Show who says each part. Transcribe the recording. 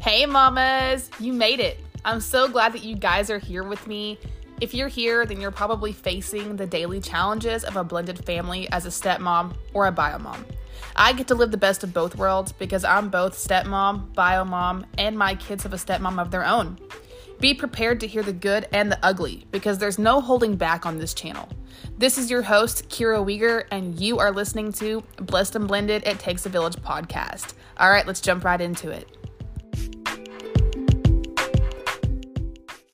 Speaker 1: Hey, mamas, you made it. I'm so glad that you guys are here with me. If you're here, then you're probably facing the daily challenges of a blended family as a stepmom or a bio mom. I get to live the best of both worlds because I'm both stepmom, bio mom, and my kids have a stepmom of their own. Be prepared to hear the good and the ugly because there's no holding back on this channel. This is your host, Kira Weger, and you are listening to Blessed and Blended It Takes a Village podcast. All right, let's jump right into it.